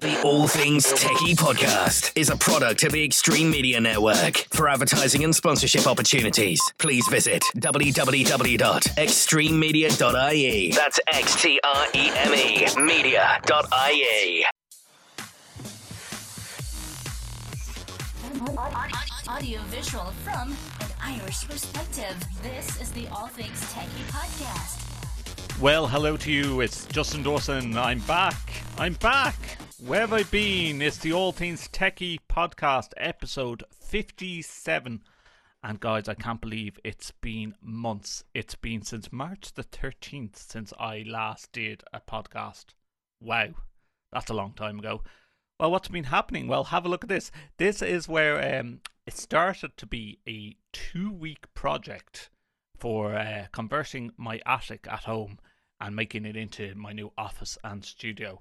The All Things Techie podcast is a product of the Extreme Media Network. For advertising and sponsorship opportunities, please visit www.extrememedia.ie. That's X T R E M E media.ie. Audio visual from an Irish perspective. This is the All Things Techie podcast. Well, hello to you. It's Justin Dawson. I'm back. I'm back. Where have I been? It's the All Things Techie podcast, episode 57. And guys, I can't believe it's been months. It's been since March the 13th since I last did a podcast. Wow, that's a long time ago. Well, what's been happening? Well, have a look at this. This is where um, it started to be a two week project for uh, converting my attic at home and making it into my new office and studio.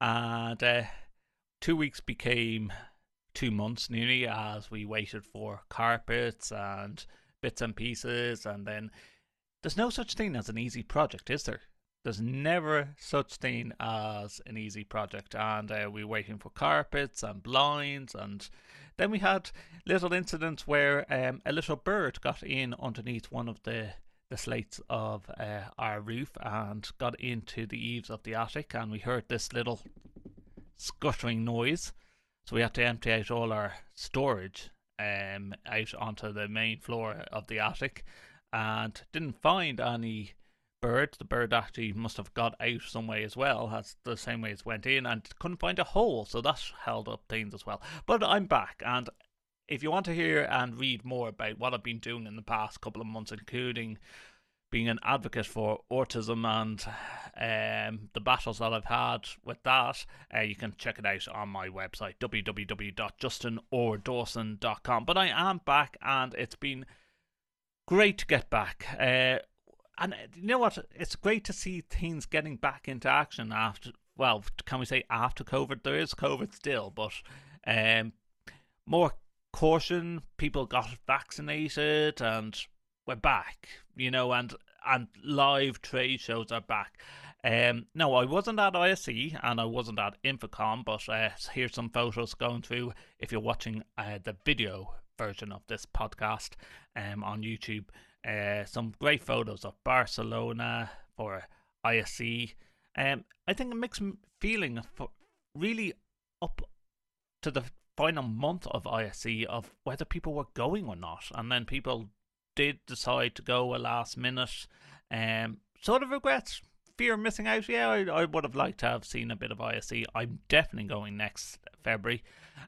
And uh, two weeks became two months nearly as we waited for carpets and bits and pieces and then there's no such thing as an easy project is there? There's never such thing as an easy project. And uh, we were waiting for carpets and blinds and then we had little incidents where um, a little bird got in underneath one of the the slates of uh, our roof and got into the eaves of the attic, and we heard this little scuttering noise. So we had to empty out all our storage um, out onto the main floor of the attic, and didn't find any bird. The bird actually must have got out some way as well, as the same way as went in, and couldn't find a hole, so that held up things as well. But I'm back, and if you want to hear and read more about what I've been doing in the past couple of months, including being an advocate for autism and um, the battles that I've had with that, uh, you can check it out on my website, www.justinordawson.com. But I am back and it's been great to get back. Uh, and you know what? It's great to see things getting back into action after, well, can we say after COVID? There is COVID still, but um, more caution. People got vaccinated, and we're back. You know, and and live trade shows are back. Um, no, I wasn't at ISE and I wasn't at InfoComm, but uh, here's some photos going through. If you're watching uh, the video version of this podcast um, on YouTube, uh, some great photos of Barcelona for ISE. Um, I think a mixed feeling really up to the final month of ISE of whether people were going or not, and then people did decide to go a last minute. Um, sort of regrets, fear of missing out. Yeah, I, I would have liked to have seen a bit of ISE. I'm definitely going next February.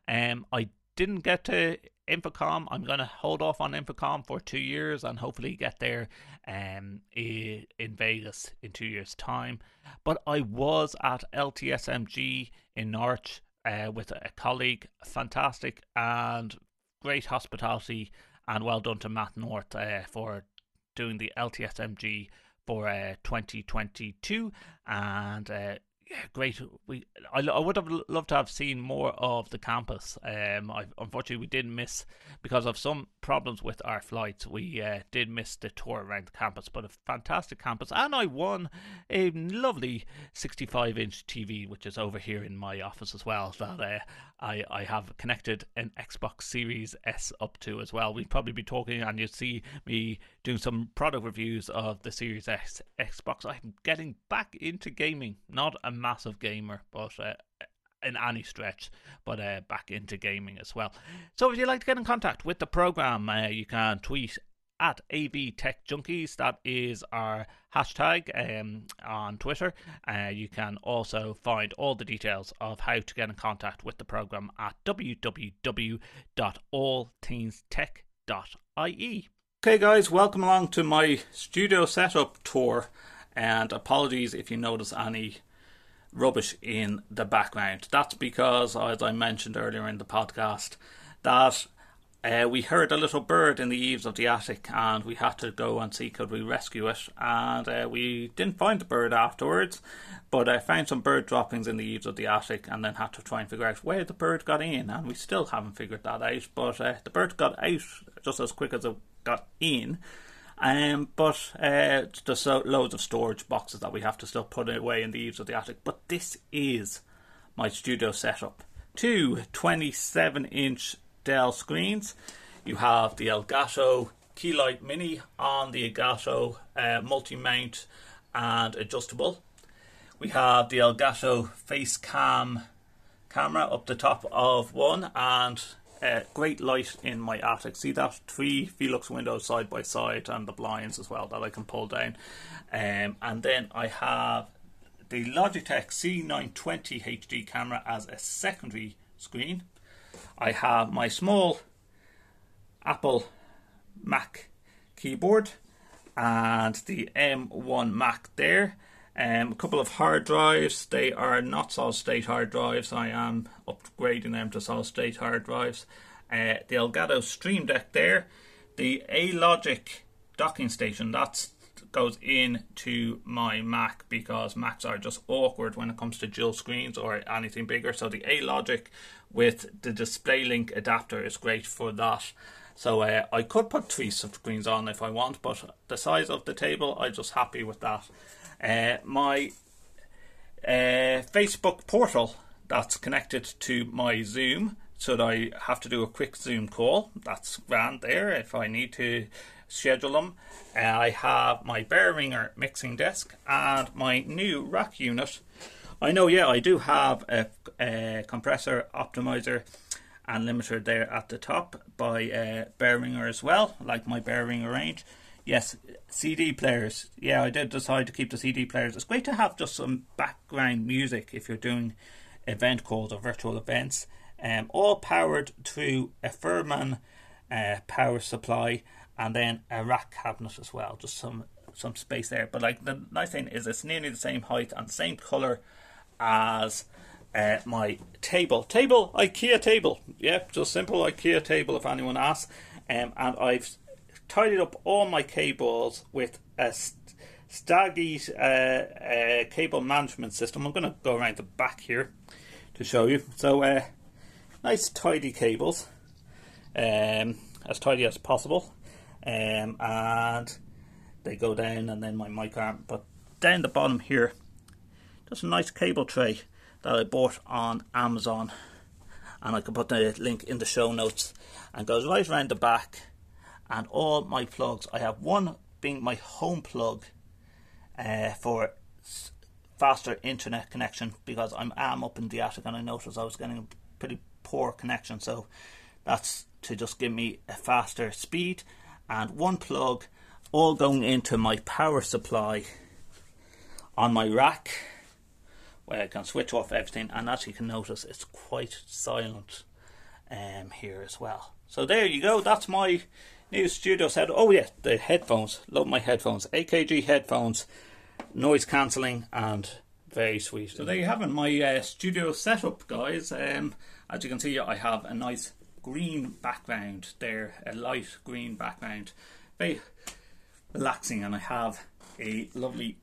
Um, I didn't get to InfoComm. I'm going to hold off on InfoComm for two years and hopefully get there um, in Vegas in two years' time. But I was at LTSMG in Norwich uh, with a colleague. Fantastic and great hospitality, and well done to Matt North uh, for doing the LTSMG for uh, 2022. And uh, yeah, great. We I, I would have loved to have seen more of the campus. Um, I, unfortunately we did miss because of some problems with our flights. We uh, did miss the tour around the campus, but a fantastic campus, and I won a lovely 65-inch TV, which is over here in my office as well. That uh, I I have connected an Xbox Series S up to as well. We'd probably be talking, and you'd see me doing some product reviews of the Series S Xbox. I'm getting back into gaming, not a massive gamer, but uh, in any stretch, but uh, back into gaming as well. So if you'd like to get in contact with the program, uh, you can tweet at AV Tech Junkies. That is our hashtag um, on Twitter. Uh, you can also find all the details of how to get in contact with the program at www.allthingstech.ie. Okay, guys, welcome along to my studio setup tour. And apologies if you notice any rubbish in the background. That's because, as I mentioned earlier in the podcast, that uh, we heard a little bird in the eaves of the attic and we had to go and see could we rescue it. And uh, we didn't find the bird afterwards, but I found some bird droppings in the eaves of the attic and then had to try and figure out where the bird got in. And we still haven't figured that out, but uh, the bird got out just as quick as it got in. Um, but uh, there's loads of storage boxes that we have to still put away in the eaves of the attic. But this is my studio setup. Two 27 inch Dell screens. You have the Elgato Keylight Mini on the Elgato uh, multi mount and adjustable. We have the Elgato Facecam camera up the top of one and uh, great light in my attic. See that three Velux windows side by side and the blinds as well that I can pull down. Um, and then I have the Logitech C920 HD camera as a secondary screen. I have my small Apple Mac keyboard and the M1 Mac there. Um, a couple of hard drives. They are not solid state hard drives. I am upgrading them to solid state hard drives. Uh, the Elgato Stream Deck there. The A-Logic docking station. That goes into my Mac because Macs are just awkward when it comes to dual screens or anything bigger. So the A-Logic with the DisplayLink adapter is great for that. So uh, I could put three screens on if I want, but the size of the table, I'm just happy with that. Uh, my uh, Facebook portal that's connected to my Zoom, so that I have to do a quick Zoom call. That's grand there if I need to schedule them. Uh, I have my Behringer mixing desk and my new rack unit. I know, yeah, I do have a, a compressor optimizer and limiter there at the top by uh, Behringer as well, like my Behringer range. Yes, CD players. Yeah, I did decide to keep the CD players. It's great to have just some background music if you're doing event calls or virtual events. Um, all powered through a Furman uh, power supply and then a rack cabinet as well. Just some some space there. But like the nice thing is it's nearly the same height and same color as uh, my table. Table, IKEA table. Yeah, just simple IKEA table if anyone asks. Um, and I've tidied up all my cables with a Staggy uh, uh, cable management system. I'm going to go around the back here to show you. So, uh, nice tidy cables, um, as tidy as possible, um, and they go down, and then my mic arm. But down the bottom here, just a nice cable tray that I bought on Amazon, and I can put the link in the show notes, and goes right around the back and all my plugs. I have one being my home plug uh, for faster internet connection because I'm am up in the attic and I noticed I was getting a pretty poor connection. So that's to just give me a faster speed and one plug all going into my power supply on my rack where I can switch off everything and as you can notice it's quite silent um, here as well. So there you go, that's my New studio set. Oh yeah, the headphones. Love my headphones. AKG headphones, noise cancelling, and very sweet. So there you have it, my uh, studio setup, guys. Um, as you can see, I have a nice green background there, a light green background, very relaxing, and I have a lovely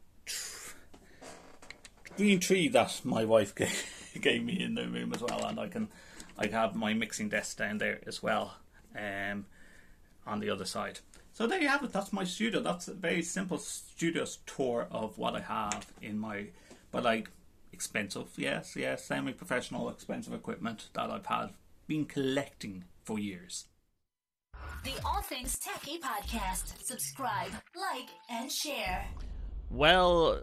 green tree that my wife gave, gave me in the room as well, and I can I have my mixing desk down there as well. Um, on the other side. So there you have it. That's my studio. That's a very simple studio tour of what I have in my, but like expensive, yes, yes, semi-professional, expensive equipment that I've had been collecting for years. The All Things Techie Podcast. Subscribe, like, and share. Well,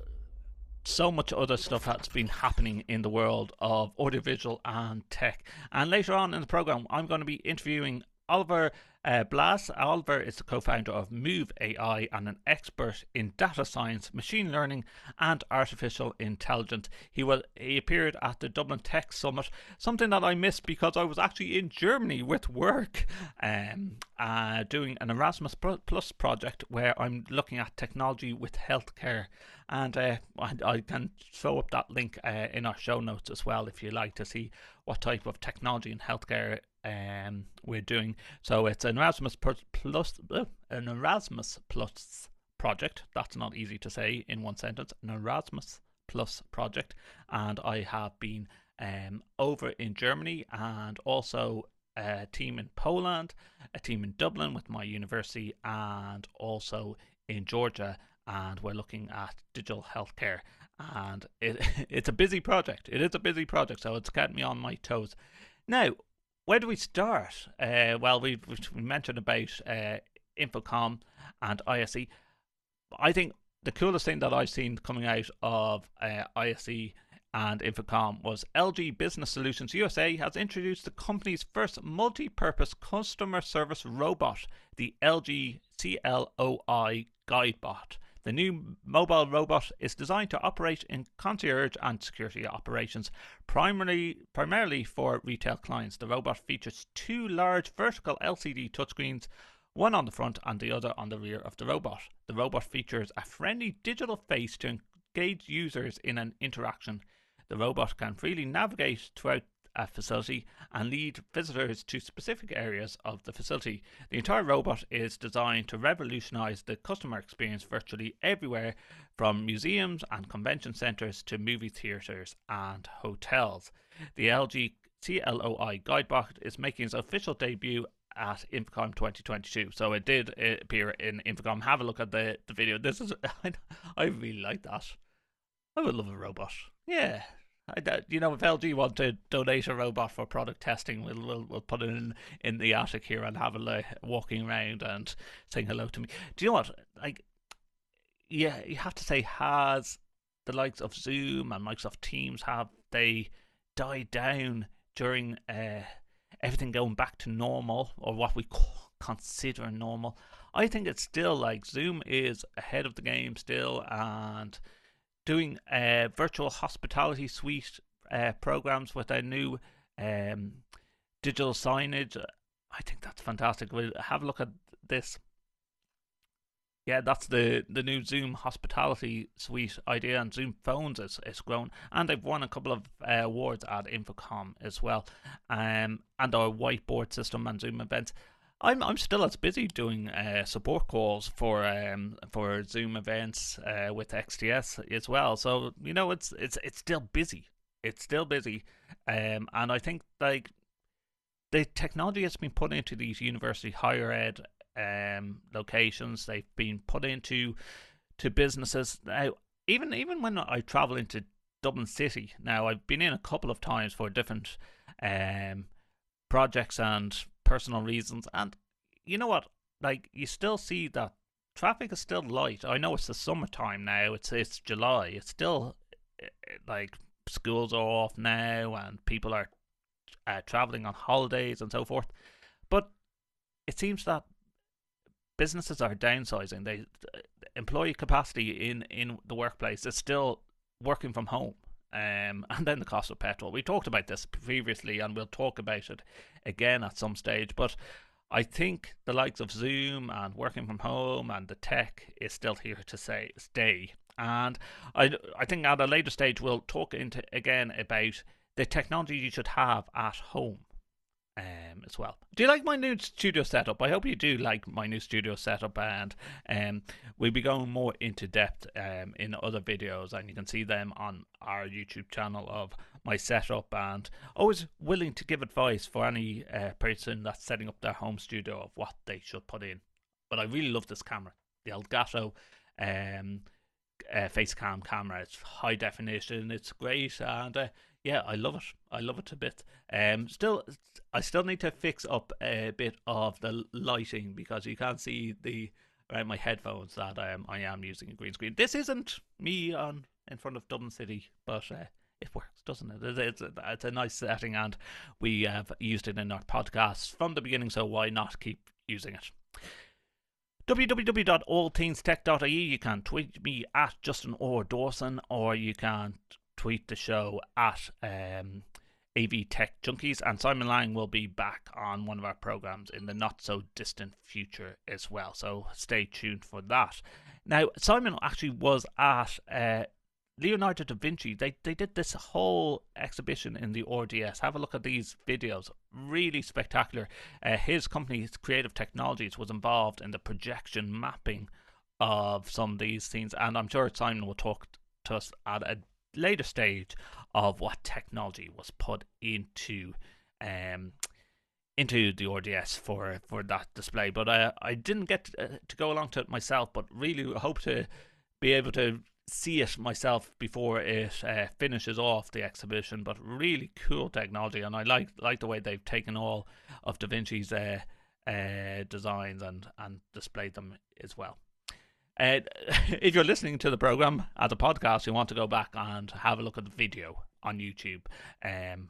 so much other stuff that's been happening in the world of audiovisual and tech. And later on in the program, I'm going to be interviewing Oliver uh, Blais Oliver is the co founder of Moov AI and an expert in data science, machine learning, and artificial intelligence. He, will, he appeared at the Dublin Tech Summit, something that I missed because I was actually in Germany with work um, uh, doing an Erasmus Plus project where I'm looking at technology with healthcare. And uh, I, I, can throw up that link uh, in our show notes as well if you like to see what type of technology in healthcare um, we're doing. So it's an Erasmus plus an Erasmus plus project. That's not easy to say in one sentence. An Erasmus plus project, and I have been um, over in Germany and also a team in Poland, a team in Dublin with my university, and also in Georgia and we're looking at digital healthcare. And it, it's a busy project. It is a busy project, so it's kept me on my toes. Now, where do we start? Uh, well, we we mentioned about uh, InfoComm and ISE. I think the coolest thing that I've seen coming out of uh, ISE and InfoComm was LG Business Solutions USA has introduced the company's first multi-purpose customer service robot, the LG CLOI GuideBot. The new mobile robot is designed to operate in concierge and security operations, primarily primarily for retail clients. The robot features two large vertical LCD touchscreens one on the front and the other on the rear of the robot. The robot features a friendly digital face to engage users in an interaction. The robot can freely navigate throughout facility and lead visitors to specific areas of the facility. The entire robot is designed to revolutionize the customer experience virtually everywhere, from museums and convention centers to movie theaters and hotels. The LG CLOI Guidebot is making its official debut at InfoComm 2022. So it did uh, appear in InfoComm. Have a look at the, the video. This is I, I really like that. I would love a robot. Yeah. I, you know, if LG want to donate a robot for product testing, we'll we'll, we'll put it in, in the attic here and have look, walking around and saying hello to me. Do you know what? Like, yeah, you have to say, has the likes of Zoom and Microsoft Teams have they died down during uh, everything going back to normal or what we consider normal. I think it's still like Zoom is ahead of the game still and doing a virtual hospitality suite uh, programs with a new um, digital signage. I think that's fantastic. We'll have a look at this yeah, that's the the new Zoom hospitality suite idea, and Zoom phones is, is grown, and they've won a couple of uh, awards at InfoComm as well, um, and our whiteboard system and Zoom events. I'm I'm still as busy doing uh, support calls for um for Zoom events uh, with XDS as well. So you know it's it's it's still busy. It's still busy, um, and I think like the technology has been put into these university higher ed um, locations. They've been put into to businesses. Now, even even when I travel into Dublin City, now I've been in a couple of times for different um, projects and personal reasons, and you know what? Like you still see that traffic is still light. I know it's the summertime now. It's it's July. It's still eh, eh, like schools are off now and people are uh, traveling on holidays and so forth. But it seems that businesses are downsizing. They employee capacity in in the workplace is still working from home. Um, and then the cost of petrol. We talked about this previously, and we'll talk about it again at some stage. But I think the likes of Zoom and working from home and the tech is still here to say stay. And I, I think at a later stage we'll talk into again about the technology you should have at home um, as well. Do you like my new studio setup? I hope you do like my new studio setup, and um, we'll be going more into depth um, in other videos, and you can see them on our YouTube channel of my setup. And always willing to give advice for any uh, person that's setting up their home studio of what they should put in. But I really love this camera, the Elgato um, uh, face cam camera. It's high definition, it's great, and uh, yeah, I love it. I love it a bit. Um, still, I still need to fix up a bit of the lighting because you can't see the around my headphones that um, I am using a green screen. This isn't me on in front of Dublin City, but uh, it works, doesn't it? It's, it's, it's a nice setting, and we have used it in our podcast from the beginning. So why not keep using it? www.allthingstech.ie. You can tweet me at Justin or Dawson, or you can tweet the show at um, AV Tech Junkies, and Simon Lang will be back on one of our programs in the not so distant future as well. So stay tuned for that. Now, Simon actually was at uh, Leonardo da Vinci. They they did this whole exhibition in the RDS. Have a look at these videos. Really spectacular. Uh, his company, Creative Technologies, was involved in the projection mapping of some of these scenes, and I'm sure Simon will talk to us at a later stage of what technology was put into um, into the RDS for for that display. But I I didn't get to, uh, to go along to it myself, but really hope to be able to see it myself before it uh, finishes off the exhibition. But really cool technology, and I like like the way they've taken all of Da Vinci's uh, uh, designs and and displayed them as well. Uh, if you're listening to the program as a podcast, you want to go back and have a look at the video on YouTube um,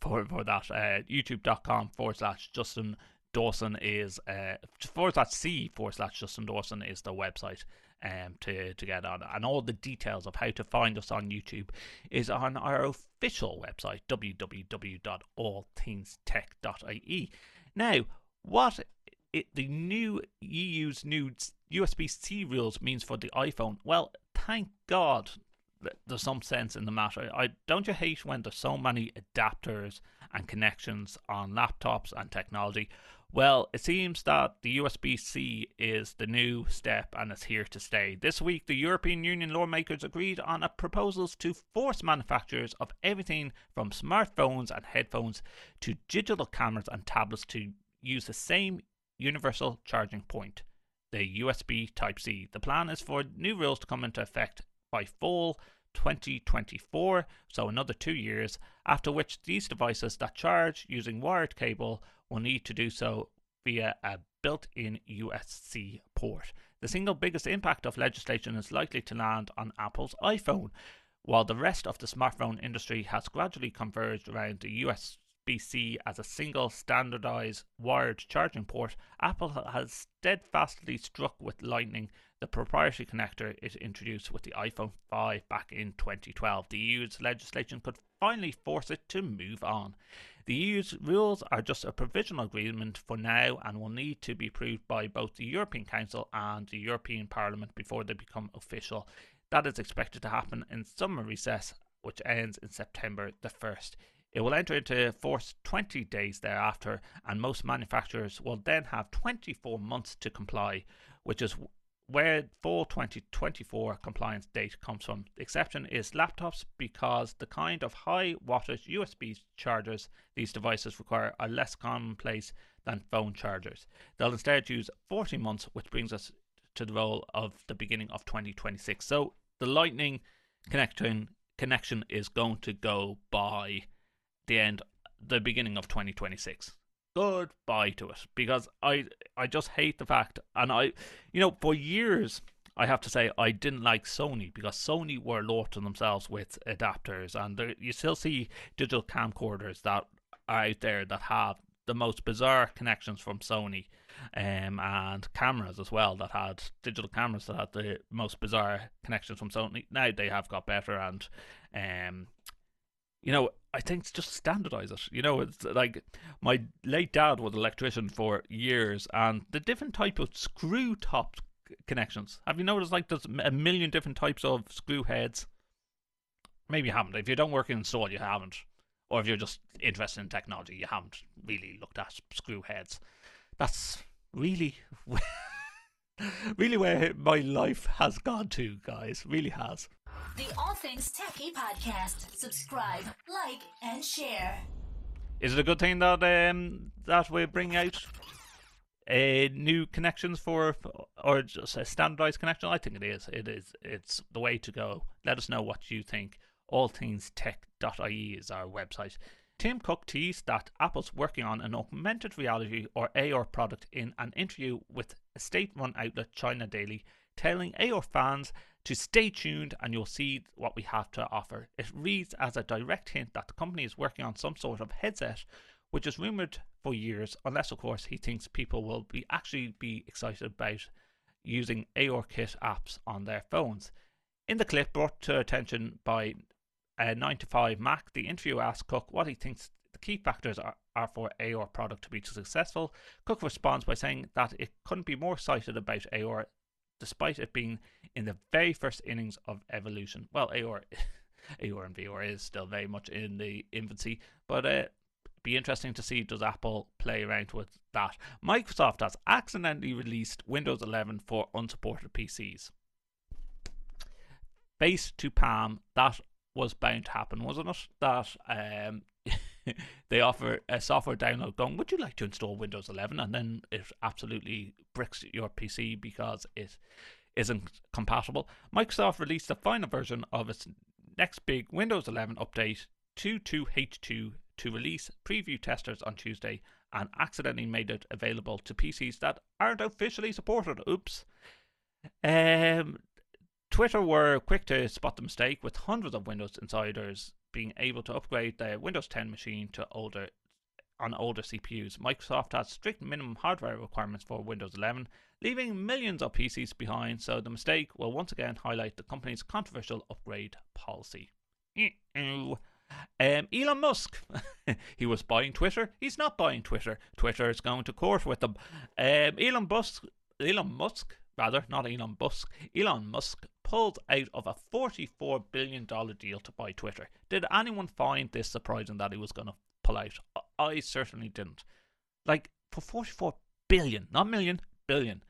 for, for that. Uh, YouTube.com forward slash Justin Dawson is uh, forward slash C forward slash Justin Dawson is the website um, to, to get on. And all the details of how to find us on YouTube is on our official website, www.allthingstech.ie. Now, what it, the new EU's new USB C rules means for the iPhone, well, thank God there's some sense in the matter. I don't you hate when there's so many adapters and connections on laptops and technology. Well, it seems that the USB C is the new step and it's here to stay. This week, the European Union lawmakers agreed on a proposals to force manufacturers of everything from smartphones and headphones to digital cameras and tablets to use the same universal charging point, the USB Type C. The plan is for new rules to come into effect by fall 2024, so another two years, after which these devices that charge using wired cable will need to do so via a built in USB port. The single biggest impact of legislation is likely to land on Apple's iPhone, while the rest of the smartphone industry has gradually converged around the USB C as a single standardized wired charging port, Apple has steadfastly struck with Lightning, the proprietary connector it introduced with the iPhone 5 back in 2012. The EU's legislation could finally force it to move on. The EU's rules are just a provisional agreement for now and will need to be approved by both the European Council and the European Parliament before they become official. That is expected to happen in summer recess, which ends in September the 1st. It will enter into force 20 days thereafter, and most manufacturers will then have 24 months to comply, which is where fall 2024 compliance date comes from. The exception is laptops because the kind of high wattage USB chargers these devices require are less commonplace than phone chargers. They'll instead use 40 months, which brings us to the role of the beginning of 2026. So the Lightning connection connection is going to go by the end, the beginning of 2026. Goodbye to it because I I just hate the fact, and I, you know, for years I have to say I didn't like Sony because Sony were lorting themselves with adapters, and there, you still see digital camcorders that are out there that have the most bizarre connections from Sony, um, and cameras as well that had digital cameras that had the most bizarre connections from Sony. Now they have got better, and um, you know, I think it's just standardize it. You know, it's like my late dad was an electrician for years, and the different type of screw top connections. Have you noticed like there's a million different types of screw heads? Maybe you haven't. If you don't work in install, you haven't. Or if you're just interested in technology, you haven't really looked at screw heads. That's really, really where my life has gone to, guys. Really has. The All Things Techie Podcast. Subscribe, like, and share. Is it a good thing that um that we bring out uh, new connections for or just a standardized connection? I think it is. It is. It's the way to go. Let us know what you think. Allthingstech.ie is our website. Tim Cook teased that Apple's working on an augmented reality or AR product in an interview with a state run outlet China Daily, telling AR fans to stay tuned and you'll see what we have to offer. It reads as a direct hint that the company is working on some sort of headset, which is rumored for years, unless of course he thinks people will be actually be excited about using ARKit apps on their phones. In the clip brought to attention by a 9 to 5 Mac, the interview asked Cook what he thinks the key factors are, are for AR product to be successful. Cook responds by saying that it couldn't be more excited about AR despite it being in the very first innings of evolution. Well, Aor, Aor and VR is still very much in the infancy, but uh, be interesting to see does Apple play around with that. Microsoft has accidentally released Windows 11 for unsupported PCs. Base to Palm, that was bound to happen, wasn't it? That um, they offer a software download going, would you like to install Windows 11? And then it absolutely bricks your PC because it isn't compatible, Microsoft released the final version of its next big Windows 11 update 22H2 to release preview testers on Tuesday and accidentally made it available to PCs that aren't officially supported. Oops. Um, Twitter were quick to spot the mistake, with hundreds of Windows insiders being able to upgrade their Windows 10 machine to older on older CPUs. Microsoft has strict minimum hardware requirements for Windows 11, leaving millions of PCs behind. So the mistake will once again highlight the company's controversial upgrade policy. Um, Elon Musk, he was buying Twitter. He's not buying Twitter. Twitter is going to court with them. Um, Elon Musk, Elon Musk, rather, not Elon Musk. Elon Musk pulled out of a $44 billion deal to buy Twitter. Did anyone find this surprising that he was going to pull out? I certainly didn't. Like, for 44 billion, not million, billion.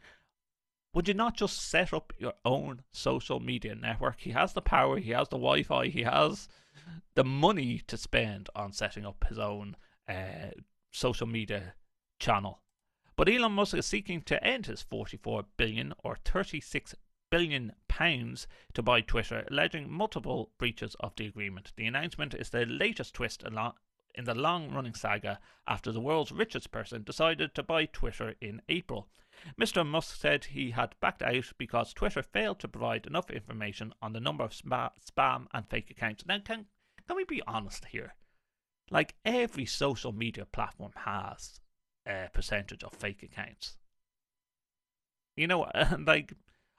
Would you not just set up your own social media network? He has the power, he has the Wi Fi, he has the money to spend on setting up his own uh, social media channel. But Elon Musk is seeking to end his 44 billion or 36 billion pounds to buy Twitter, alleging multiple breaches of the agreement. The announcement is the latest twist in the long-running saga after the world's richest person decided to buy Twitter in April. Mr. Musk said he had backed out because Twitter failed to provide enough information on the number of spam and fake accounts. Now, can can we be honest here? Like every social media platform has a percentage of fake accounts. You know, like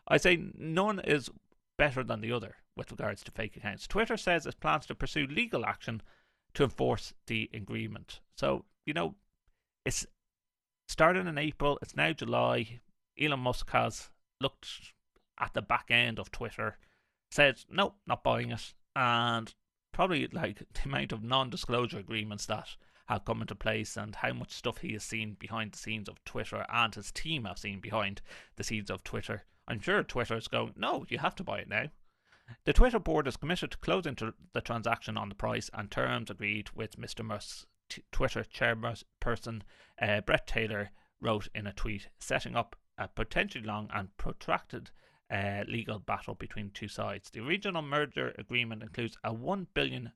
I say, none is better than the other with regards to fake accounts. Twitter says it plans to pursue legal action to enforce the agreement. So, you know, it's started in April, it's now July. Elon Musk has looked at the back end of Twitter, said, no, not buying it. And probably like the amount of non disclosure agreements that have come into place and how much stuff he has seen behind the scenes of Twitter and his team have seen behind the scenes of Twitter. I'm sure Twitter is going, no, you have to buy it now. The Twitter board is committed to closing the transaction on the price and terms agreed with Mr. Musk's t- Twitter chairperson, uh, Bret Taylor, wrote in a tweet, setting up a potentially long and protracted uh, legal battle between two sides. The original merger agreement includes a $1 billion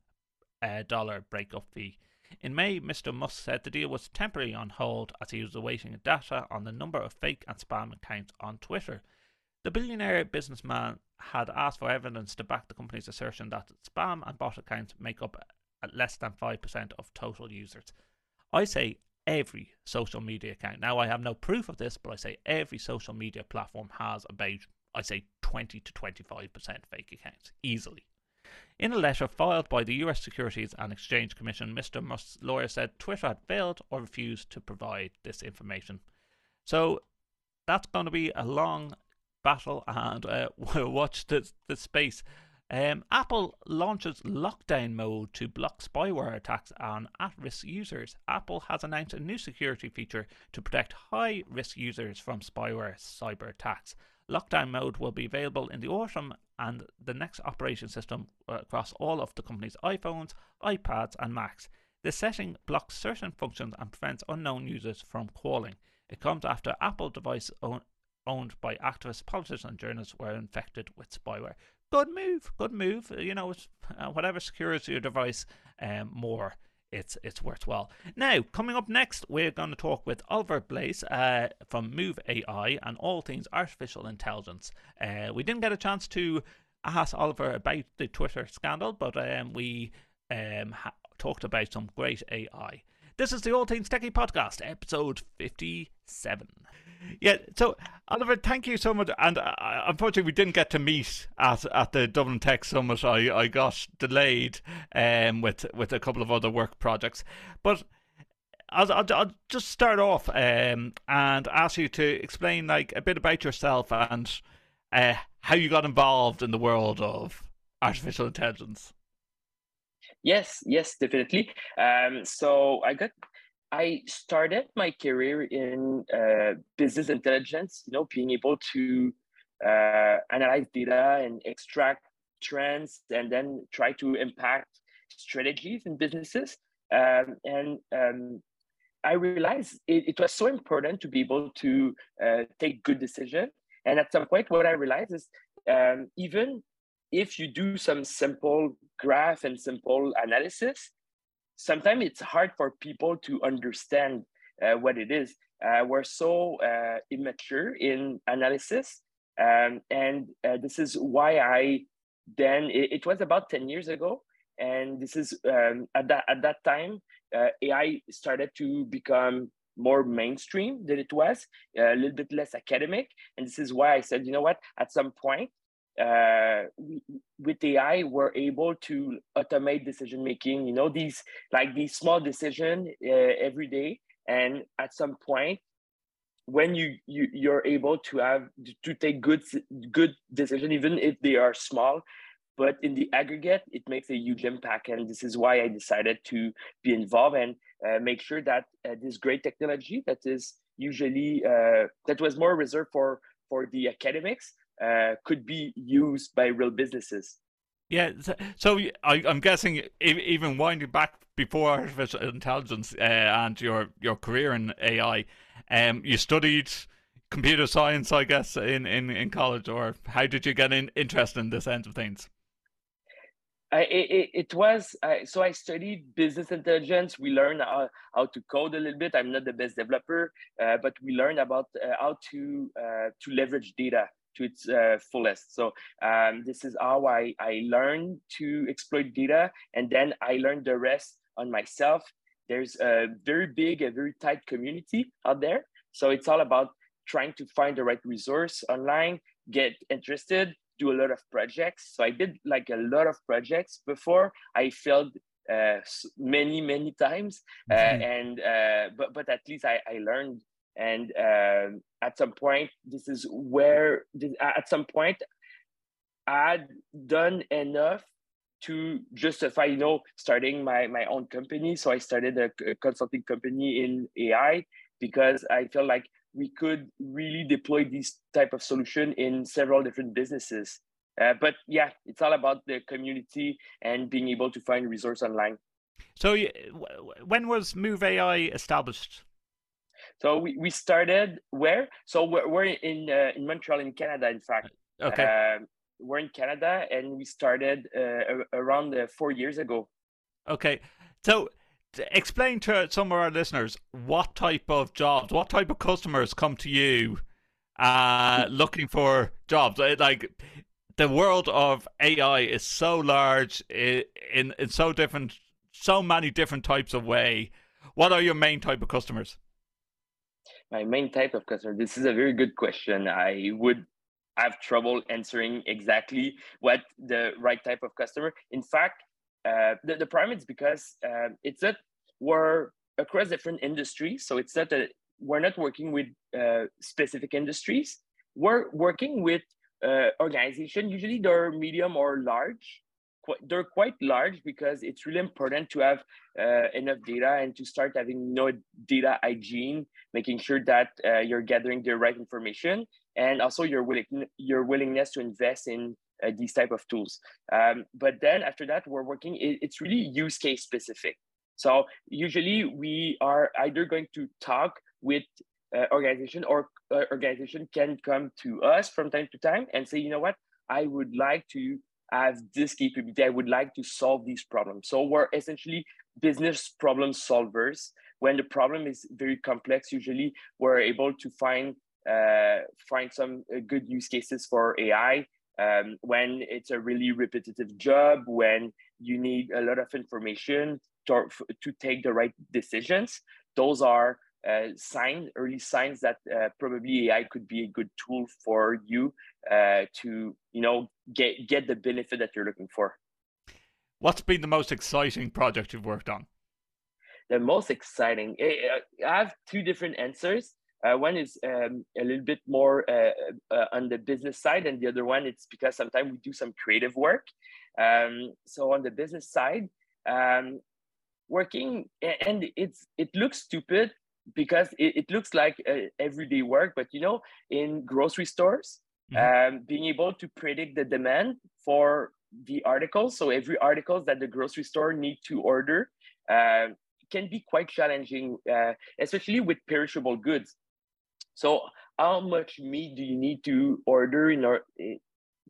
uh, breakup fee. In May, Mr. Musk said the deal was temporarily on hold as he was awaiting data on the number of fake and spam accounts on Twitter. The billionaire businessman had asked for evidence to back the company's assertion that spam and bot accounts make up less than 5% of total users. I say every social media account. Now, I have no proof of this, but I say every social media platform has about I say 20 to 25% fake accounts, easily. In a letter filed by the US Securities and Exchange Commission, Mr. Musk's lawyer said Twitter had failed or refused to provide this information. So that's going to be a long battle, and uh, we'll watch the, space. Um, Apple launches lockdown mode to block spyware attacks on at risk users. Apple has announced a new security feature to protect high risk users from spyware cyber attacks. Lockdown mode will be available in the autumn and the next operation system uh, across all of the company's iPhones, iPads, and Macs. This setting blocks certain functions and prevents unknown users from calling. It comes after Apple devices own, owned by activists, politicians, and journalists were infected with spyware. Good move, good move. You know, uh, whatever secures your device um, more it's it's worthwhile. Now, coming up next, we're going to talk with Oliver Blais uh, from Moov AI and all things artificial intelligence. Uh, we didn't get a chance to ask Oliver about the Twitter scandal, but um, we um, ha- talked about some great AI. This is the All Things Techie podcast, episode 57 yeah. So Oliver, thank you so much. And uh, unfortunately, we didn't get to meet at at the Dublin Tech Summit. I, I got delayed um with with a couple of other work projects, but. I'll, I'll, I'll just start off um, and ask you to explain like a bit about yourself and uh, how you got involved in the world of artificial intelligence. Yes, yes, definitely. Um, so I got I started my career in uh, business intelligence, you know, being able to uh, analyze data and extract trends and then try to impact strategies in businesses. Um, and um, I realized it, it, was so important to be able to uh, take good decisions And at some point, what I realized is um, even if you do some simple graph and simple analysis, sometimes it's hard for people to understand uh, what it is. Uh, we're so uh, immature in analysis. Um, and uh, this is why I then, it, it, was about 10 years ago. And this is um, at, that, at that time, uh, AI started to become more mainstream than it was, a little bit less academic. And this is why I said, you know what, at some point, uh, with AI, we're able to automate decision making. You know, these like these small decision uh, every day, and at some point, when you, you you're able to have to take good good decision, even if they are small, but in the aggregate, it makes a huge impact. And this is why I decided to be involved and uh, make sure that uh, this great technology that is usually uh, that was more reserved for for the academics uh, could be used by real businesses. Yeah, so I, am guessing even winding back before artificial intelligence uh, and your your career in AI, um, you studied computer science, I guess, in, in, in college, or how did you get in, interested in this end of things? I, it, it was uh, so I studied business intelligence. We learned how, how to code a little bit. I'm not the best developer, uh, but we learned about uh, how to uh, to leverage data to its uh, fullest. So um, this is how I, I learned to exploit data, and then I learned the rest on myself. There's a very big, a very tight community out there. So it's all about trying to find the right resource online, get interested, do a lot of projects. So I did like a lot of projects before. I failed uh, many many times, uh, mm-hmm. and uh, but but at least I, I learned and uh, at some point this is where at some point i had done enough to justify you know starting my my own company. So i started a, a consulting company in ai because i felt like we could really deploy this type of solution in several different businesses. Uh, but yeah it's all about the community and being able to find resource online. So when was Moov AI established so we, we started where? So we're, we're in uh, in Montreal, in Canada, in fact. Okay. Uh, we're in Canada, and we started uh, around uh, four years ago. Okay, so explain to some of our listeners what type of jobs, what type of customers come to you uh, hmm. looking for jobs. Like the world of AI is so large in in, in so different, so many different types of way. What are your main type of customers? My main type of customer this is a very good question. I would have trouble answering exactly what the right type of customer. In fact uh, the, the problem is because uh, it's that we're across different industries so it's not that we're not working with uh, specific industries. We're working with uh, organization. Usually they're medium or large they're quite large because it's really important to have uh, enough data and to start having no data hygiene, making sure that uh, you're gathering the right information, and also your willing your willingness to invest in uh, these type of tools. Um, but then after that, we're working. It, it's really use case specific. So usually we are either going to talk with uh, organization or uh, organization can come to us from time to time and say, you know what, I would like to have this capability. I would like to solve these problems. So we're essentially business problem solvers. When the problem is very complex, usually we're able to find uh, find some uh, good use cases for AI. Um, when it's a really repetitive job, when you need a lot of information to, to take the right decisions, those are uh, signs, early signs that uh, probably AI could be a good tool for you uh, to, you know, get get the benefit that you're looking for. What's been the most exciting project you've worked on? The most exciting, eh, eh, I have two different answers. Uh, one is um, a little bit more uh, uh, on the business side, and the other one it's because sometimes we do some creative work. Um, so on the business side, um, working and it's it looks stupid because it, it looks like everyday work, but you know, in grocery stores, mm-hmm. um, being able to predict the demand for the articles, so every articles that the grocery store need to order, uh, can be quite challenging, uh, especially with perishable goods. So how much meat do you need to order in order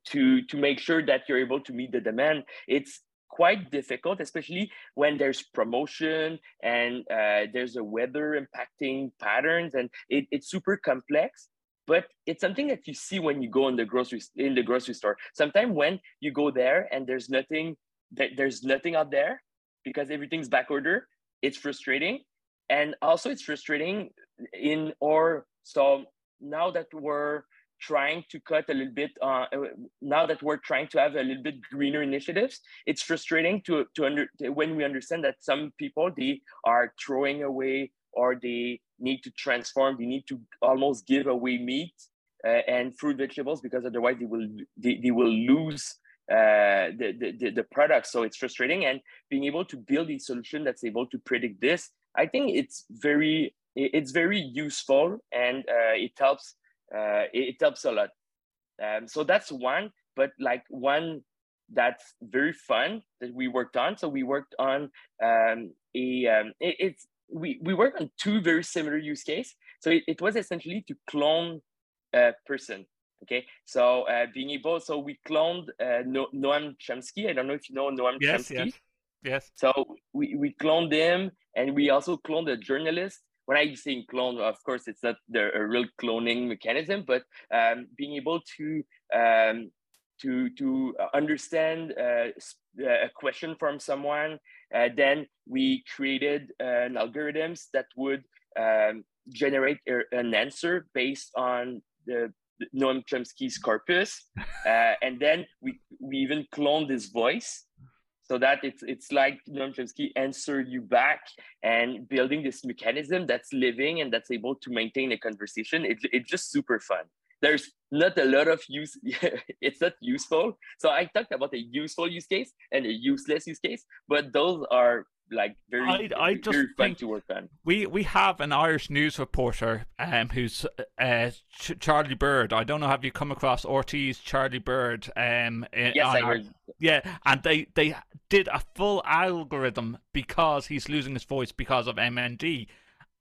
to to make sure that you're able to meet the demand it's quite difficult especially when there's promotion and uh, there's a weather impacting patterns and it, it's super complex. But it's something that you see when you go in the grocery in the grocery store. Sometimes when you go there and there's nothing there's nothing out there because everything's back order it's frustrating. And also it's frustrating in or so now that we're trying to cut a little bit uh, now that we're trying to have a little bit greener initiatives it's frustrating to to under when we understand that some people they are throwing away or they need to transform they need to almost give away meat uh, and fruit vegetables because otherwise they will they, they will lose uh, the, the, the product. So it's frustrating. And being able to build a solution that's able to predict this, I think it's very it's very useful and uh, it helps uh, it, it, helps a lot. Um, so that's one. But like one that's very fun that we worked on. So we worked on um, a um, it, it's we we worked on two very similar use case. So it, it was essentially to clone a person Okay, so uh, being able, so we cloned uh, no- Noam Chomsky. I don't know if you know Noam yes, Chomsky. Yes, yes. So we, we cloned him, and we also cloned a journalist. When I say clone, of course, it's not the a real cloning mechanism, but um, being able to um, to to understand uh, a question from someone, uh, then we created an algorithms that would um, generate a, an answer based on the Noam Chomsky's corpus, uh, and then we we even cloned his voice, so that it's it's like Noam Chomsky answer you back and building this mechanism that's living and that's able to maintain a conversation. It, it's just super fun. There's not a lot of use. it's not useful. So I talked about a useful use case and a useless use case, but those are like very, I, I just very fun to work on. We we have an Irish news reporter um who's uh, Ch- Charlie Bird. I don't know have you come across Ortiz Charlie Bird um in, yes I heard. yeah and they they did a full algorithm because he's losing his voice because of MND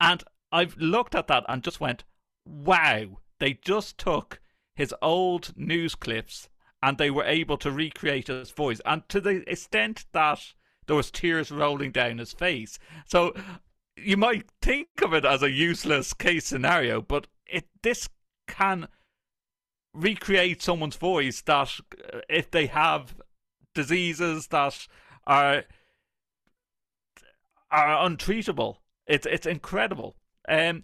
and I've looked at that and just went wow they just took his old news clips and they were able to recreate his voice and to the extent that there was tears rolling down his face. So you might think of it as a useless case scenario, but it this can recreate someone's voice that uh, if they have diseases that are are untreatable. It's it's incredible. Um,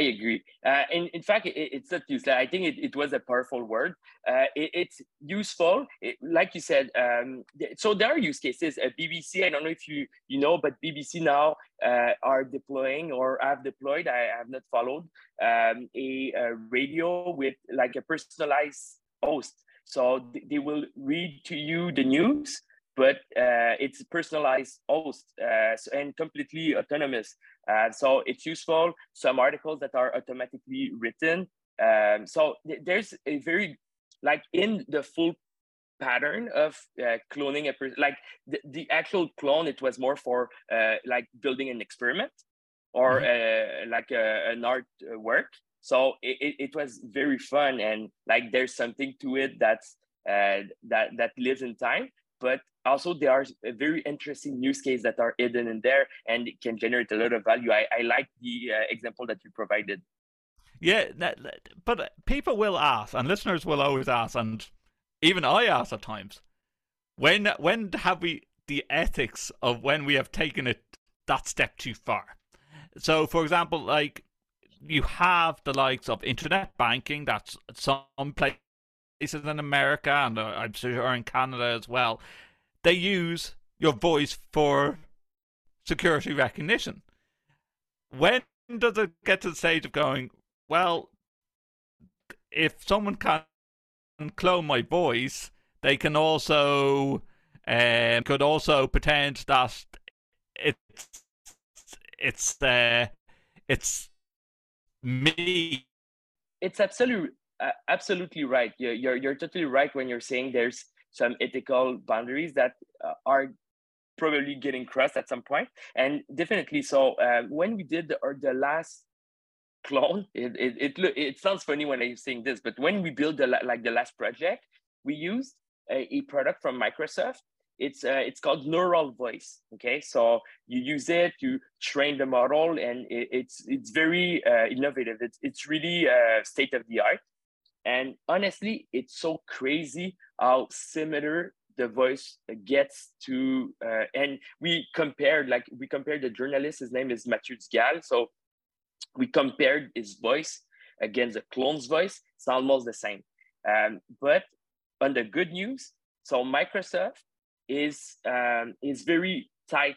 I, agree. Uh, in, in fact, it, it's not useless. I think it, it was a powerful word. Uh, it, it's useful. Like you said, um, so there are use cases. Uh, BBC, I don't know if you, you know, but BBC now uh, are deploying or have deployed, I have not followed, um, a, a, radio with like a personalized host. So th- they will read to you the news but uh, it's personalized host uh, and completely autonomous. Uh, so it's useful. Some articles that are automatically written. Um, so th- there's a very like in the full pattern of uh, cloning a person like the, the actual clone it was more for uh, like building an experiment or mm-hmm. uh, like a, an art work so it, it was very fun and like there's something to it that's uh, that that lives in time but also there are very interesting use cases that are hidden in there and it can generate a lot of value. I, I like the uh, example that you provided. Yeah, but people will ask, and listeners will always ask, and even I ask at times, when when have we the ethics of when we have taken it that step too far? So, for example, like you have the likes of internet banking that's some places in America and uh, I'm sure in Canada as well they use your voice for security recognition. When does it get to the stage of going, well, if someone can clone my voice, they can also um, could also pretend that it's it's uh, it's me. It's absolutely absolutely right. You're, you're you're totally right when you're saying there's some ethical boundaries that uh, are probably getting crossed at some point and definitely so uh, when we did the, or the last clone. It it it, it sounds funny when I'm saying this, but when we build the like the last project, we used a, a product from Microsoft. It's uh, it's called Neural Voice. Okay, so you use it, you train the model, and it, it's it's very uh, innovative. It's it's really uh, state of the art. And honestly, it's so crazy how similar the voice gets to uh, and we compared like we compared the journalist his name is Mathieu Dugal so we compared his voice against the clone's voice. It's almost the same. Um, but on the good news, so Microsoft is um, is very tight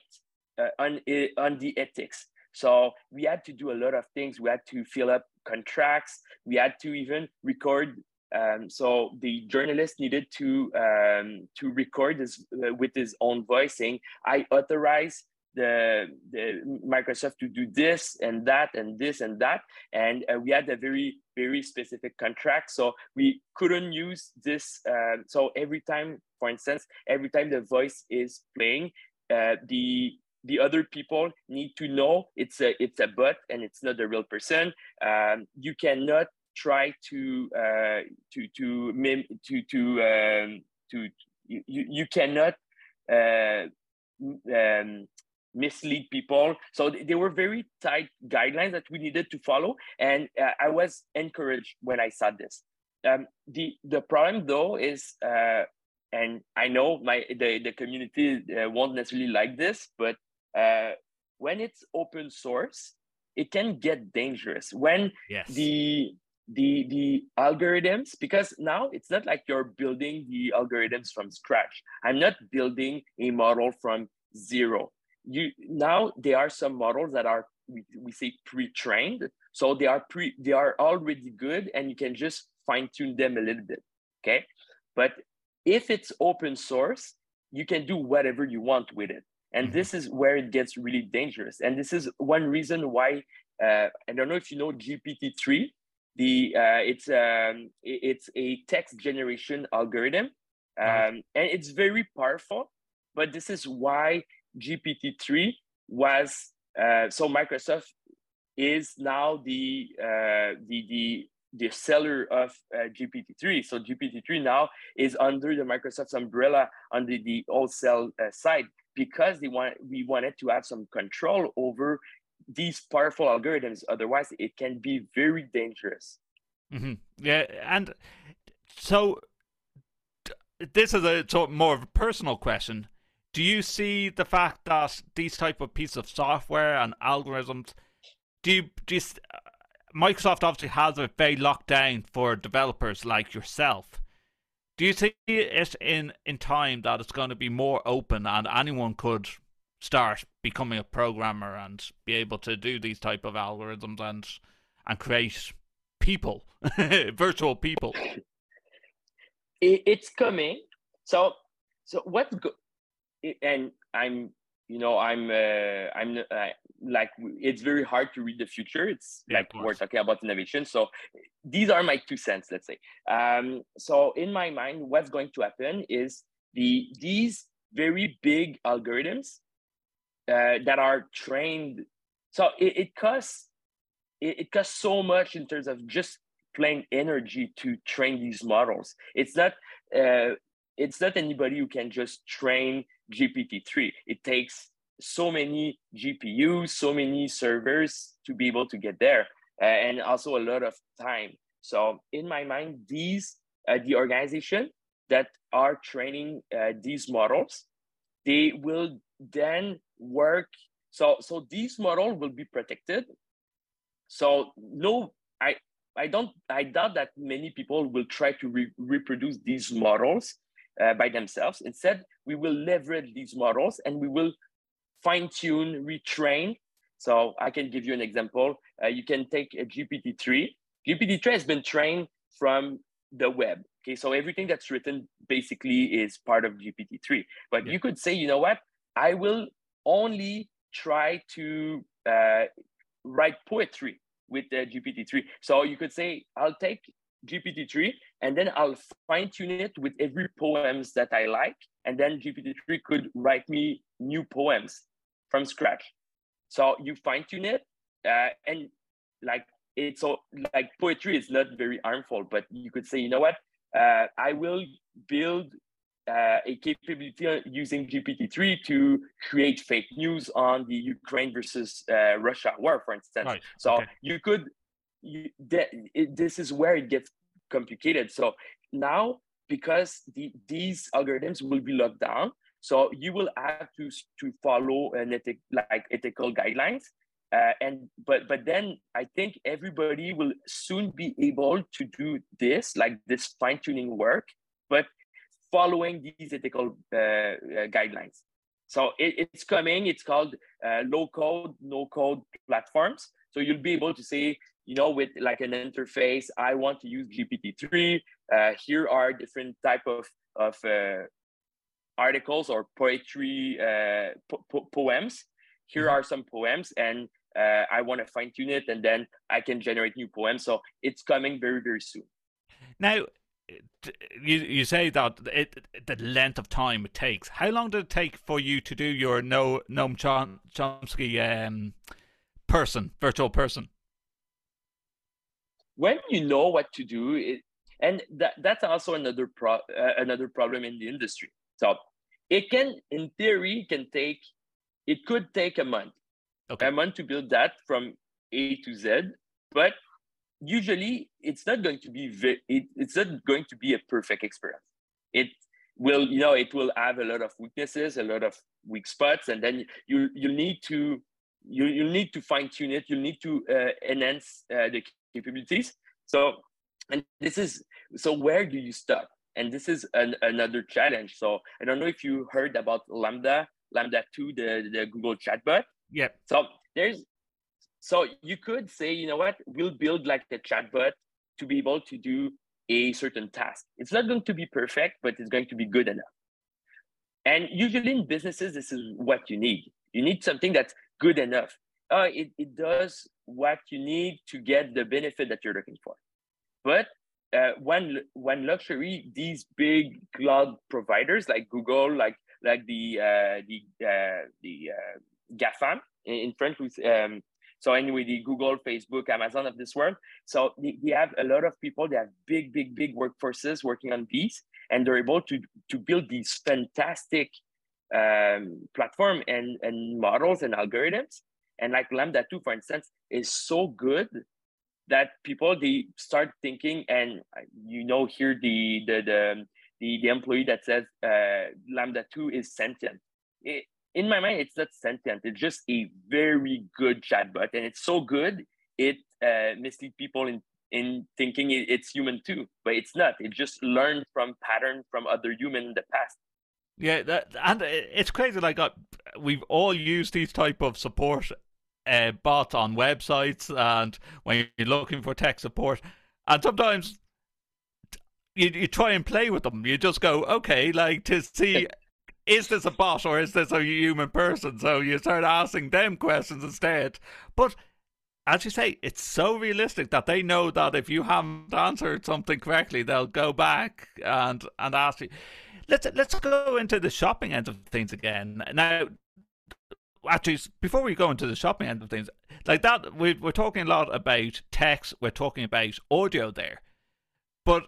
uh, on on the ethics. So we had to do a lot of things. We had to fill up contracts. We had to even record. Um, so the journalist needed to um, to record this uh, with his own voice, saying, "I authorize the, the Microsoft to do this and that and this and that. And uh, we had a very, very specific contract. So we couldn't use this. Uh, so every time, for instance, every time the voice is playing, uh, the the other people need to know it's a it's a bot and it's not a real person. Um, you cannot try to uh, to to mim to to um, to you, you cannot uh, um, mislead people. So they were very tight guidelines that we needed to follow. And uh, I was encouraged when I saw this. Um, the the problem though is, uh, and I know my the the community uh, won't necessarily like this, but uh, when it's open source, it can get dangerous. When yes. the the the algorithms because now it's not like you're building the algorithms from scratch. I'm not building a model from zero. You now there are some models that are we, we say pre-trained. So they are pre they are already good and you can just fine tune them a little bit okay? But if it's open source you can do whatever you want with it and mm-hmm. this is where it gets really dangerous. And this is one reason why uh, i don't know if you know gpt-3 the uh, it's um, it's a text generation algorithm. Um, and it's very powerful but this is why GPT-3 was uh, so Microsoft is now the uh, the the the seller of uh, GPT-3. So GPT-3 now is under the Microsoft's umbrella under the wholesale uh, side because they want we wanted to have some control over these powerful algorithms. Otherwise, it can be very dangerous. Mm-hmm. Yeah, and so this is a sort of more of a personal question do you see the fact that these type of pieces of software and algorithms do you, Microsoft obviously has it very locked down for developers like yourself. Do you see it in in time that it's going to be more open and anyone could start becoming a programmer and be able to do these type of algorithms and and create people, virtual people? It's coming. So so what's go- and I'm you know I'm uh, I'm uh, like it's very hard to read the future. It's yeah, like we're talking about innovation. So these are my two cents. Let's say. Um, so in my mind, what's going to happen is the these very big algorithms uh, that are trained. So it, it costs it, it costs so much in terms of just plain energy to train these models. It's not uh, it's not anybody who can just train GPT-3. It takes so many GPUs, so many servers to be able to get there, uh, and also a lot of time. So in my mind, these uh, the organization that are training uh, these models, they will then work. So so these model will be protected. So no, I I don't I doubt that many people will try to re- reproduce these models uh, by themselves. Instead, we will leverage these models and we will fine tune, retrain. So I can give you an example. Uh, you can take a GPT-3. GPT-3 has been trained from the web. Okay, so everything that's written basically is part of GPT-3. But yeah. you could say, you know what? I will only try to uh, write poetry with the GPT-3. So you could say, I'll take GPT-3 and then I'll fine tune it with every poems that I like. And then GPT-3 could write me new poems from scratch. So you fine tune it uh, and like it's all like poetry is not very harmful, but you could say, you know what, uh, I will build uh, a capability using GPT-3 to create fake news on the Ukraine versus uh, Russia war, for instance. Right. So okay. you could, you, that, it, this is where it gets complicated. So now, because the, these algorithms will be locked down, so you will have to to follow an ethic, like ethical guidelines. Uh, and but but then I think everybody will soon be able to do this, like this fine tuning work, but following these ethical uh, uh, guidelines. So it, it's coming. It's called uh, low code, no code platforms. So you'll be able to say, you know, with like an interface, I want to use GPT-3. Uh, here are different type of of uh, articles or poetry uh, po- po- poems. Here mm-hmm. are some poems, and uh, I want to fine tune it, and then I can generate new poems. So it's coming very very soon. Now, you you say that it the length of time it takes. How long did it take for you to do your no Noam Chomsky um, person virtual person? When you know what to do, it, and that that's also another pro, uh, another problem in the industry. So it can, in theory, can take it could take a month, okay. a month to build that from A to Z, but usually it's not going to be it, it's not going to be a perfect experience it will you know it will have a lot of weaknesses a lot of weak spots and then you you need to you you need to fine tune it. You need to uh, enhance uh, the capabilities. So and this is so where do you stop and this is an, another challenge. So i don't know if you heard about LaMDA, LaMDA 2 the the google chatbot. Yeah. So there's so you could say, you know what, we'll build like a chatbot to be able to do a certain task. It's not going to be perfect, but it's going to be good enough. And usually in businesses, this is what you need. You need something that's good enough. Uh, it, it does what you need to get the benefit that you're looking for. But uh, one luxury, these big cloud providers like Google, like like the uh, the uh, the uh, GAFAM in French, with um, so anyway, the Google, Facebook, Amazon of this world. So they, they have a lot of people. They have big, big, big workforces working on these, and they're able to to build these fantastic um, platform and and models and algorithms. And like LaMDA 2, for instance, is so good that people they start thinking, and you know, here the the the the, the employee that says uh, LaMDA 2 is sentient. It, in my mind, it's not sentient. It's just a very good chatbot, and it's so good it uh, misleads people in in thinking it, it's human too, but it's not. It just learned from pattern from other human in the past. Yeah, that, and it's crazy. Like we've all used these type of support uh, bots on websites, and when you're looking for tech support, and sometimes you you try and play with them. You just go, okay, like to see is this a bot or is this a human person? So you start asking them questions instead. But as you say, it's so realistic that they know that if you haven't answered something correctly, they'll go back and and ask you. Let's let's go into the shopping end of things again. Now, actually, before we go into the shopping end of things, like that, we, we're talking a lot about text. We're talking about audio there, but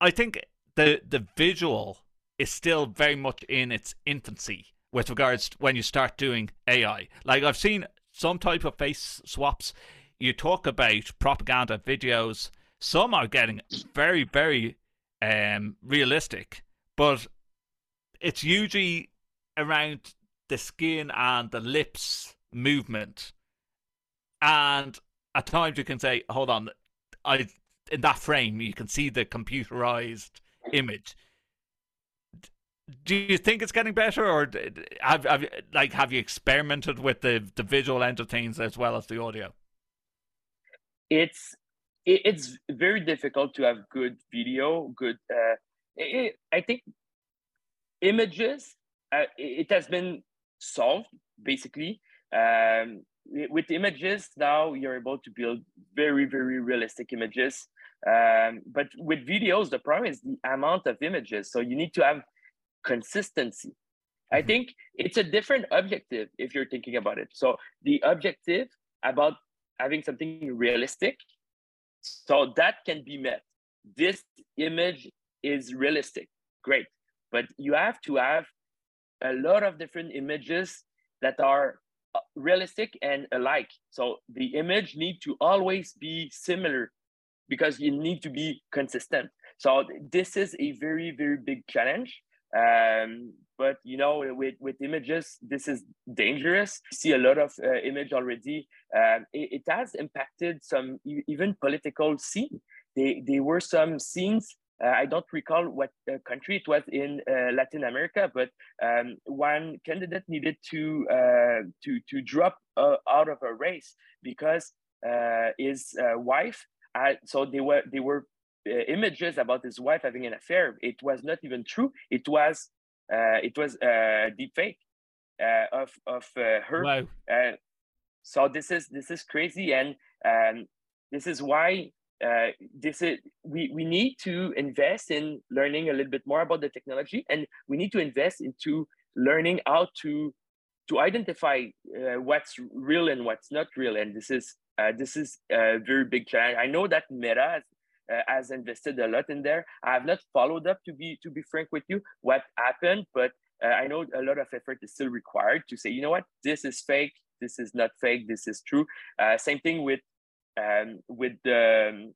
I think the the visual is still very much in its infancy with regards to when you start doing AI. Like I've seen some type of face swaps. You talk about propaganda videos. Some are getting very, very um, realistic, but it's usually around the skin and the lips movement. And at times you can say, "Hold on, I." In that frame, you can see the computerized image do you think it's getting better, or have have like have you experimented with the the visual end of things as well as the audio? It's it's very difficult to have good video, good. Uh, it, I think images. Uh, it has been solved basically. Um, with images now, you're able to build very very realistic images. Um, but with videos, the problem is the amount of images. So you need to have consistency. I mm-hmm. think it's a different objective if you're thinking about it. So the objective about having something realistic. So that can be met. This image is realistic. Great. But you have to have a lot of different images that are uh, realistic and alike. So the image need to always be similar because you need to be consistent. So this is a very, very big challenge. Um, but you know, with, with images, this is dangerous. You see a lot of uh, image already. Um, it, it, has impacted some even political scene. They, there were some scenes Uh, I don't recall what uh, country it was in uh, Latin America, but um, one candidate needed to uh, to to drop uh, out of a race because his wife. so they were they were images about his wife having an affair. It was not even true. It was it was a deep fake of of her. Wow. so this is this is crazy, and um, this is why uh, this is we, we need to invest in learning a little bit more about the technology and we need to invest into learning how to to identify uh, what's real and what's not real. And this is uh, this is a very big challenge. I know that meta has, uh, has invested a lot in there. I have not followed up to be to be frank with you what happened but uh, i know a lot of effort is still required to say you know what? This is fake. This is not fake. This is true. Uh, same thing with um, with the um,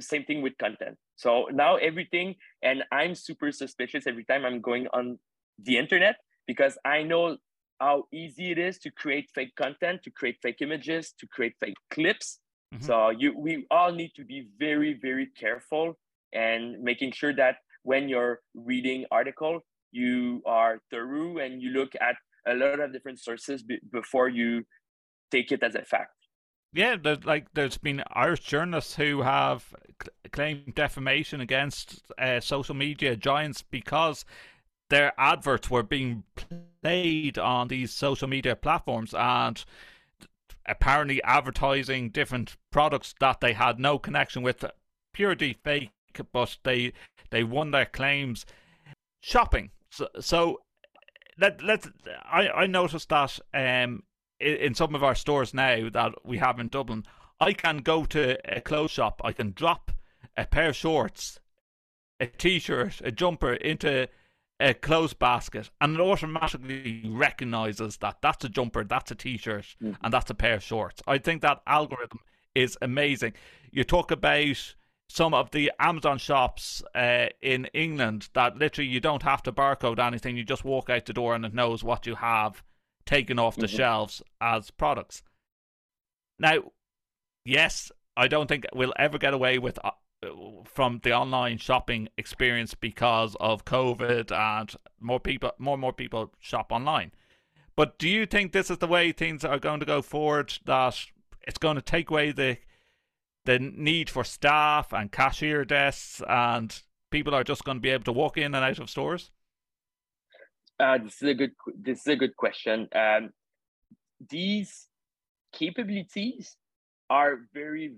same thing with content. So now everything, and I'm super suspicious every time I'm going on the internet because I know how easy it is to create fake content, to create fake images, to create fake clips. Mm-hmm. So you, we all need to be very, very careful and making sure that when you're reading article, you are thorough and you look at a lot of different sources b- before you take it as a fact yeah, there's like there's been Irish journalists who have claimed defamation against uh, social media giants because their adverts were being played on these social media platforms and apparently advertising different products that they had no connection with purely fake but they they won their claims shopping. So, so let let's I, I noticed that um in some of our stores now that we have in Dublin, I can go to a clothes shop, I can drop a pair of shorts, a t-shirt, a jumper into a clothes basket, and it automatically recognizes that that's a jumper, that's a t-shirt, mm-hmm. and that's a pair of shorts. I think that algorithm is amazing. You talk about some of the Amazon shops uh, in England that literally you don't have to barcode anything; you just walk out the door and it knows what you have taken off the mm-hmm. shelves as products. Now, yes, I don't think we'll ever get away with uh, from the online shopping experience because of COVID and more people, more and more people shop online. But do you think this is the way things are going to go forward? That it's going to take away the the need for staff and cashier desks, and people are just going to be able to walk in and out of stores? Uh, this is a good. This is a good question. Um, these capabilities are very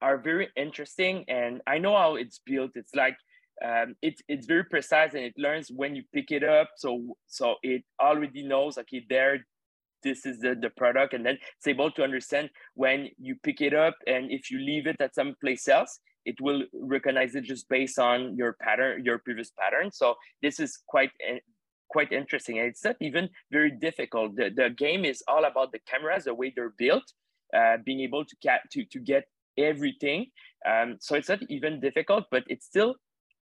are very interesting, and I know how it's built. It's like um, it's it's very precise, and it learns when you pick it up. So so it already knows. Okay, there, this is the the product, and then it's able to understand when you pick it up, and if you leave it at some place else, it will recognize it just based on your pattern, your previous pattern. So this is quite quite interesting. And it's not even very difficult. The, the game is all about the cameras, the way they're built, uh, being able to, get to, to get everything. Um, so it's not even difficult, but it's still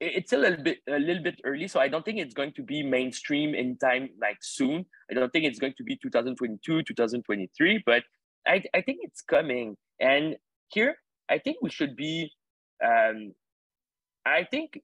it's still a little bit a little bit early. So I don't think it's going to be mainstream in time like soon. I don't think it's going to be 2022, 2023, but I, I think it's coming. And here, I think we should be um, I think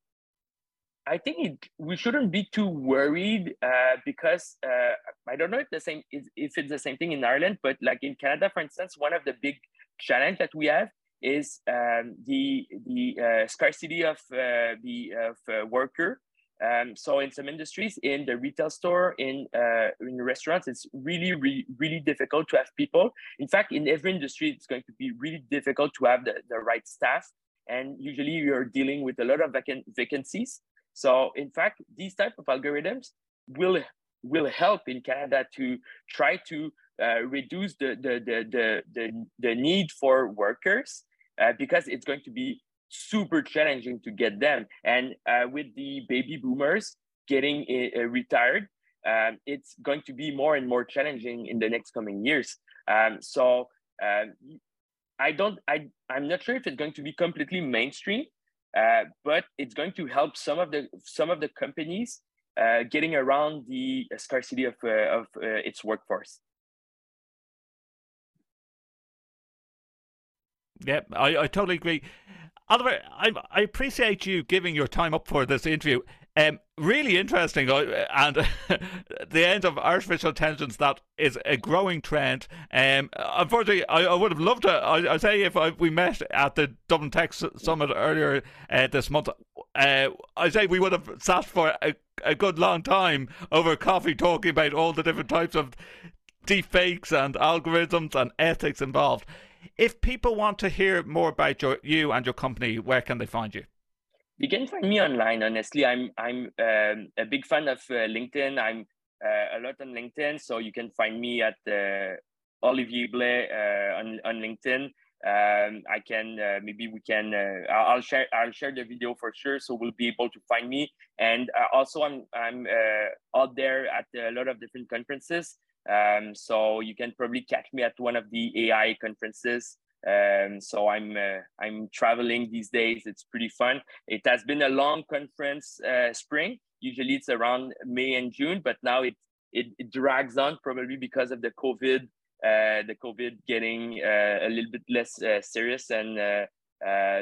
I think it, we shouldn't be too worried uh, because uh, I don't know if the same if it's the same thing in Ireland, but like in Canada, for instance, one of the big challenge that we have is um, the the uh, scarcity of uh, the of uh, worker. Um, so in some industries, in the retail store, in uh, in restaurants, it's really, really, really difficult to have people. In fact, in every industry, it's going to be really difficult to have the, the right staff. And usually, you're dealing with a lot of vacancies. So in fact, these type of algorithms will will help in Canada to try to uh, reduce the, the, the, the, the, the need for workers uh, because it's going to be super challenging to get them. And uh, with the baby boomers getting uh, retired, um, it's going to be more and more challenging in the next coming years. Um, so um, I don't, I, I'm not sure if it's going to be completely mainstream, uh, but it's going to help some of the some of the companies uh, getting around the scarcity of uh, of uh, its workforce. Yep, I, I totally agree. Oliver, I, I appreciate you giving your time up for this interview. Um, really interesting, and the end of artificial intelligence that is a growing trend. Um, unfortunately, I, I would have loved to. I, I say if I, we met at the Dublin Tech Summit earlier uh, this month, uh, I say we would have sat for a, a good long time over coffee talking about all the different types of deepfakes and algorithms and ethics involved. If people want to hear more about your, you and your company, where can they find you? You can find me online. Honestly, I'm I'm um, a big fan of uh, LinkedIn. I'm uh, a lot on LinkedIn, so you can find me at uh, Olivier Blais uh, on on LinkedIn. Um, I can uh, maybe we can uh, I'll share I'll share the video for sure, so we'll be able to find me. And also, I'm I'm out there at a lot of different conferences. Um, so you can probably catch me at one of the AI conferences. Um, so I'm uh, I'm traveling these days. It's pretty fun. It has been a long conference uh, spring. Usually it's around May and June, but now it it, it drags on probably because of the COVID uh, the COVID getting uh, a little bit less uh, serious, and uh,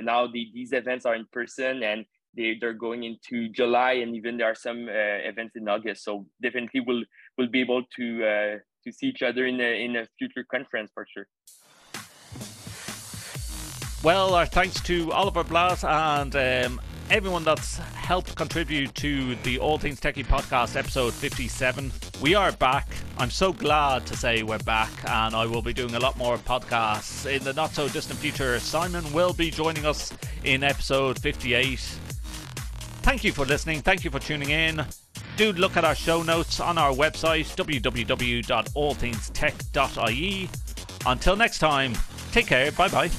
now the, these events are in person and they they're going into July, and even there are some events in August. So definitely we'll we'll be able to to see each other in a in a future conference for sure. Well, our thanks to Oliver Blais and um, everyone that's helped contribute to the All Things Techie podcast, episode 57. We are back. I'm so glad to say we're back, and I will be doing a lot more podcasts in the not so distant future. Simon will be joining us in episode 58. Thank you for listening. Thank you for tuning in. Do look at our show notes on our website, www.allthingstech.ie. Until next time, take care. Bye bye.